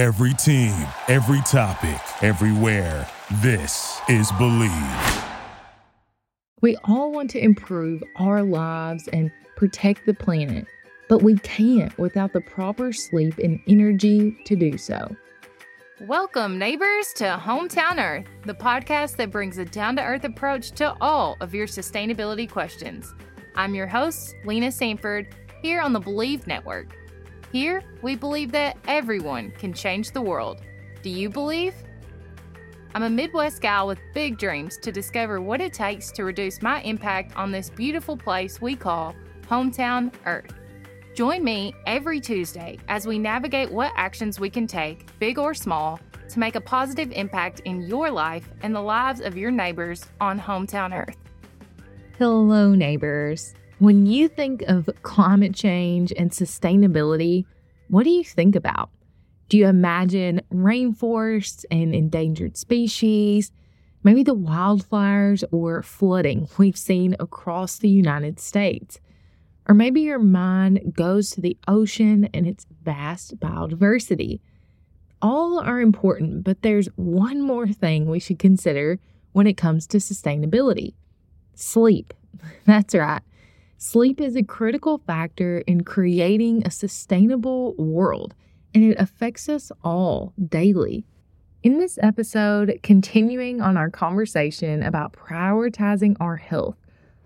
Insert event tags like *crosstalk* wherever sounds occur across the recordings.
Every team, every topic, everywhere. This is Bleav. We all want to improve our lives and protect the planet, but we can't without the proper sleep and energy to do so. Welcome, neighbors, to Hometown Earth, the podcast that brings a down to earth approach to all of your sustainability questions. I'm your host, Lena Sanford, here on the Bleav Network. Here, we believe that everyone can change the world. Do you believe? I'm a Midwest gal with big dreams to discover what it takes to reduce my impact on this beautiful place we call Hometown Earth. Join me every Tuesday as we navigate what actions we can take, big or small, to make a positive impact in your life and the lives of your neighbors on Hometown Earth. Hello, neighbors. When you think of climate change and sustainability, what do you think about? Do you imagine rainforests and endangered species? Maybe the wildfires or flooding we've seen across the United States? Or maybe your mind goes to the ocean and its vast biodiversity. All are important, but there's one more thing we should consider when it comes to sustainability sleep. *laughs* That's right. Sleep is a critical factor in creating a sustainable world, and it affects us all daily. In this episode, continuing on our conversation about prioritizing our health,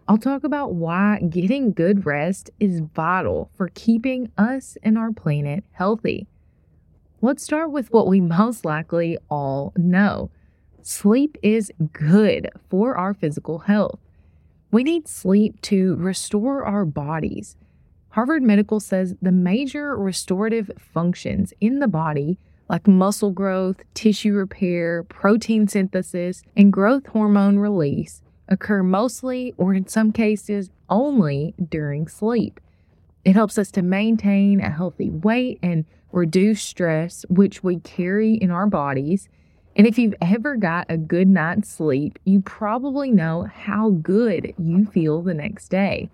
I'll talk about why getting good rest is vital for keeping us and our planet healthy. Let's start with what we most likely all know sleep is good for our physical health. We need sleep to restore our bodies. Harvard Medical says the major restorative functions in the body, like muscle growth, tissue repair, protein synthesis, and growth hormone release, occur mostly or in some cases only during sleep. It helps us to maintain a healthy weight and reduce stress, which we carry in our bodies and if you've ever got a good night's sleep, you probably know how good you feel the next day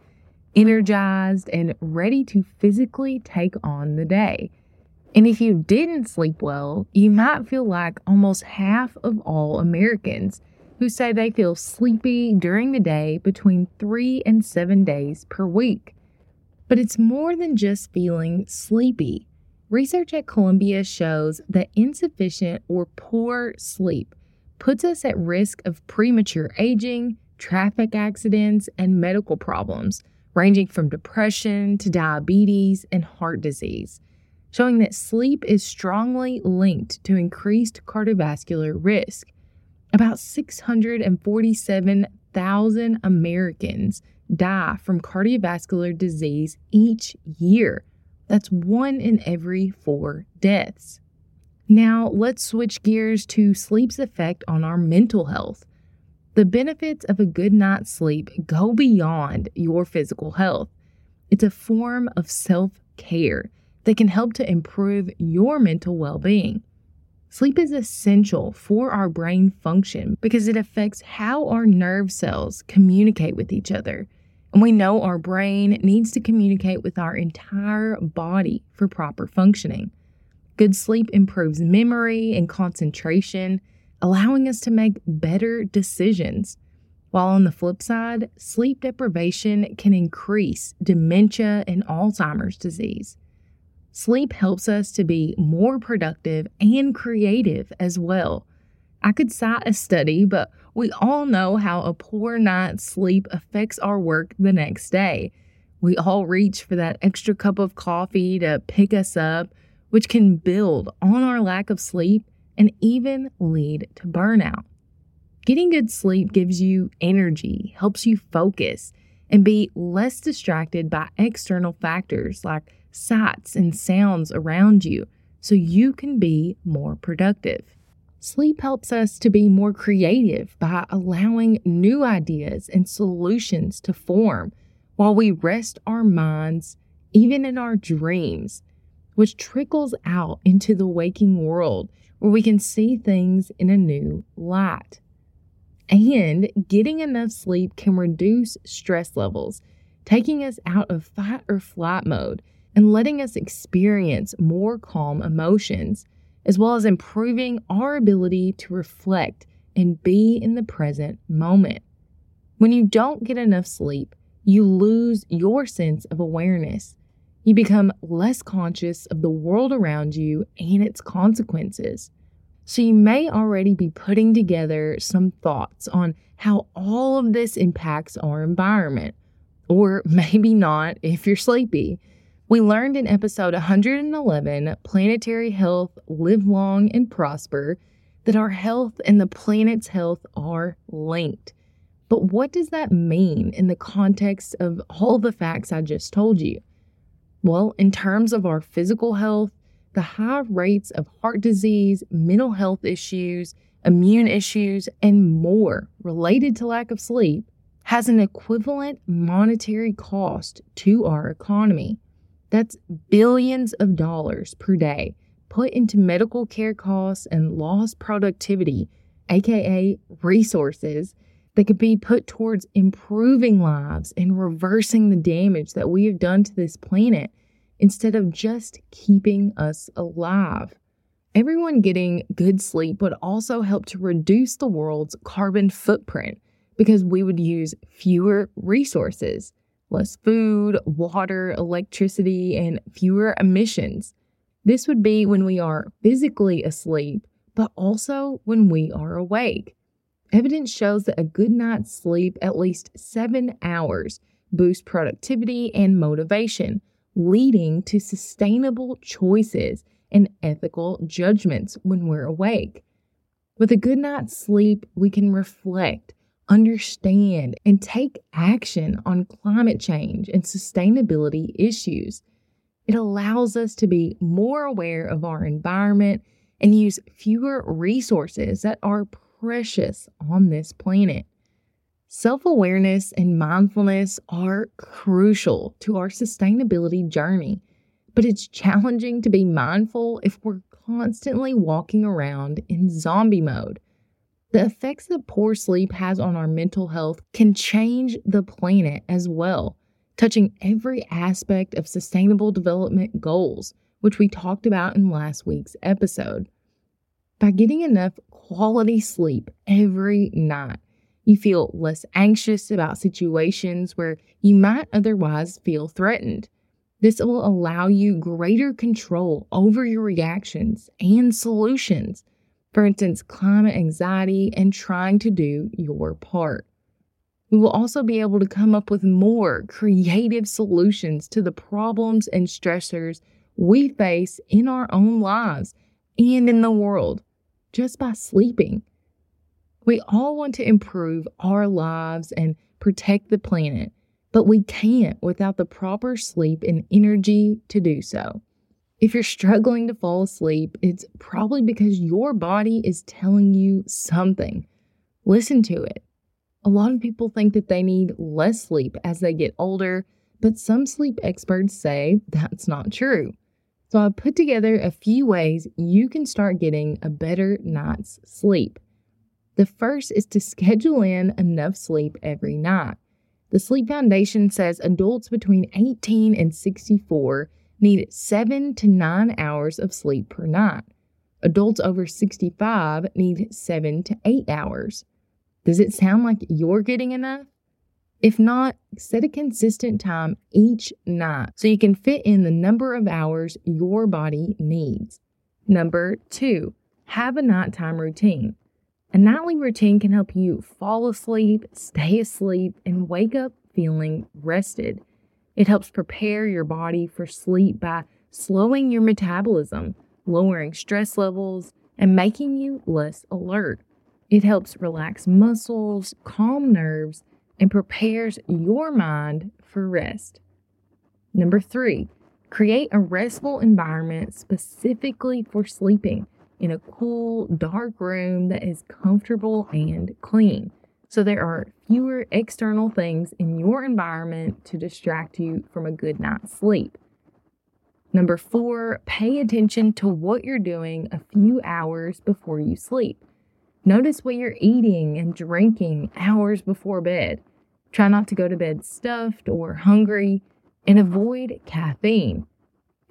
energized and ready to physically take on the day. And if you didn't sleep well, you might feel like almost half of all Americans who say they feel sleepy during the day between three and seven days per week. But it's more than just feeling sleepy. Research at Columbia shows that insufficient or poor sleep puts us at risk of premature aging, traffic accidents, and medical problems, ranging from depression to diabetes and heart disease, showing that sleep is strongly linked to increased cardiovascular risk. About 647,000 Americans die from cardiovascular disease each year that's one in every four deaths. Now, let's switch gears to sleep's effect on our mental health. The benefits of a good night's sleep go beyond your physical health. It's a form of self care that can help to improve your mental well being. Sleep is essential for our brain function because it affects how our nerve cells communicate with each other we know our brain needs to communicate with our entire body for proper functioning. Good sleep improves memory and concentration, allowing us to make better decisions. While on the flip side, sleep deprivation can increase dementia and Alzheimer's disease. Sleep helps us to be more productive and creative as well. I could cite a study, but we all know how a poor night's sleep affects our work the next day. We all reach for that extra cup of coffee to pick us up, which can build on our lack of sleep and even lead to burnout. Getting good sleep gives you energy, helps you focus, and be less distracted by external factors like sights and sounds around you so you can be more productive. Sleep helps us to be more creative by allowing new ideas and solutions to form while we rest our minds, even in our dreams, which trickles out into the waking world where we can see things in a new light. And getting enough sleep can reduce stress levels, taking us out of fight or flight mode and letting us experience more calm emotions as well as improving our ability to reflect and be in the present moment. When you don't get enough sleep, you lose your sense of awareness. You become less conscious of the world around you and its consequences. So, you may already be putting together some thoughts on how all of this impacts our environment, or *laughs* maybe not if you're sleepy. We learned in episode 111, Planetary Health Live Long and Prosper, that our health and the planet's health are linked. But what does that mean in the context of all the facts I just told you? Well, in terms of our physical health, the high rates of heart disease, mental health issues, immune issues, and more related to lack of sleep has an equivalent monetary cost to our economy. That's billions of dollars per day put into medical care costs and lost productivity, aka resources that could be put towards improving lives and reversing the damage that we have done to this planet instead of just keeping us alive. Everyone getting good sleep would also help to reduce the world's carbon footprint because we would use fewer resources, less food, water, electricity, and fewer emissions. This would be when we are physically asleep, but also when we are awake. Evidence shows that a good night's sleep, at least seven hours, boosts productivity and motivation, leading to sustainable choices and ethical judgments when we're awake. With a good night's sleep, we can reflect, understand, and take action on climate change and sustainability issues. It allows us to be more aware of our environment and use fewer resources that are precious on this planet. Self awareness and mindfulness are crucial to our sustainability journey, but it's challenging to be mindful if we're constantly walking around in zombie mode. The effects that poor sleep has on our mental health can change the planet as well, touching every aspect of sustainable development goals, which we talked about in last week's episode. By getting enough quality sleep every night, you feel less anxious about situations where you might otherwise feel threatened. This will allow you greater control over your reactions and solutions. For instance, climate anxiety and trying to do your part. We will also be able to come up with more creative solutions to the problems and stressors we face in our own lives and in the world just by sleeping. We all want to improve our lives and protect the planet, but we can't without the proper sleep and energy to do so. If you're struggling to fall asleep, it's probably because your body is telling you something. Listen to it. A lot of people think that they need less sleep as they get older, but some sleep experts say that's not true. So I put together a few ways you can start getting a better night's sleep. The first is to schedule in enough sleep every night. The Sleep Foundation says adults between 18 and 64 need 7 to 9 hours of sleep per night. Adults over 65 need 7 to 8 hours. Does it sound like you're getting enough? If not, set a consistent time each night so you can fit in the number of hours your body needs. Number two, have a nighttime routine. A nightly routine can help you fall asleep, stay asleep, and wake up feeling rested. It helps prepare your body for sleep by slowing your metabolism, lowering stress levels, and making you less alert. It helps relax muscles, calm nerves, and prepares your mind for rest. Number three, create a restful environment specifically for sleeping in a cool, dark room that is comfortable and clean. So there are fewer external things in your environment to distract you from a good night's sleep. Number four, pay attention to what you're doing a few hours before you sleep. Notice what you're eating and drinking hours before bed. Try not to go to bed stuffed or hungry and avoid caffeine.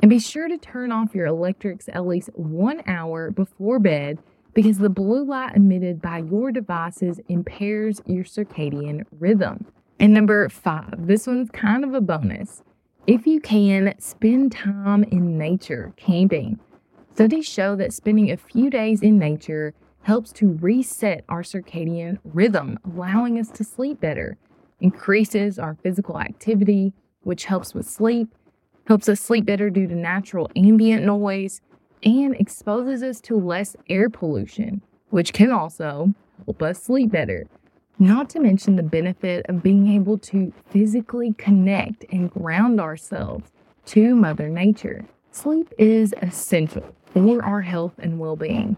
And be sure to turn off your electrics at least one hour before bed because the blue light emitted by your devices impairs your circadian rhythm. And number five, this one's kind of a bonus. If you can, spend time in nature, camping. Studies show that spending a few days in nature helps to reset our circadian rhythm, allowing us to sleep better, increases our physical activity, which helps with sleep, helps us sleep better due to natural ambient noise, and exposes us to less air pollution, which can also help us sleep better. Not to mention the benefit of being able to physically connect and ground ourselves to Mother Nature. Sleep is essential for our health and well being.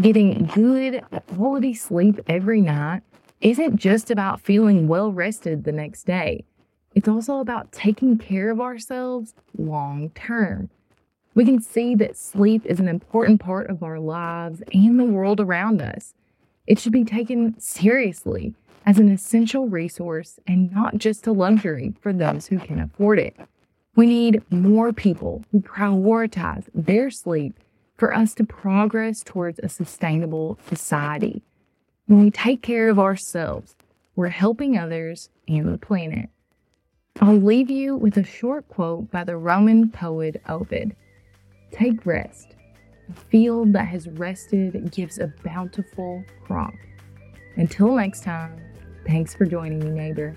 Getting good, quality sleep every night isn't just about feeling well rested the next day, it's also about taking care of ourselves long term. We can see that sleep is an important part of our lives and the world around us. It should be taken seriously as an essential resource and not just a luxury for those who can afford it. We need more people who prioritize their sleep for us to progress towards a sustainable society. When we take care of ourselves, we're helping others and the planet. I'll leave you with a short quote by the Roman poet Ovid Take rest. A field that has rested gives a bountiful crop. Until next time, thanks for joining me, neighbor.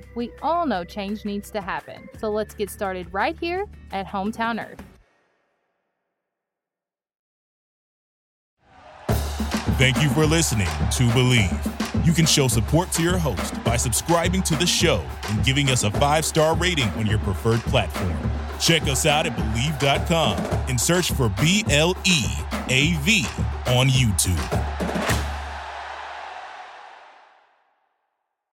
We all know change needs to happen. So let's get started right here at Hometown Earth. Thank you for listening to Bleav. You can show support to your host by subscribing to the show and giving us a five star rating on your preferred platform. Check us out at Bleav.com and search for B L E A V on YouTube.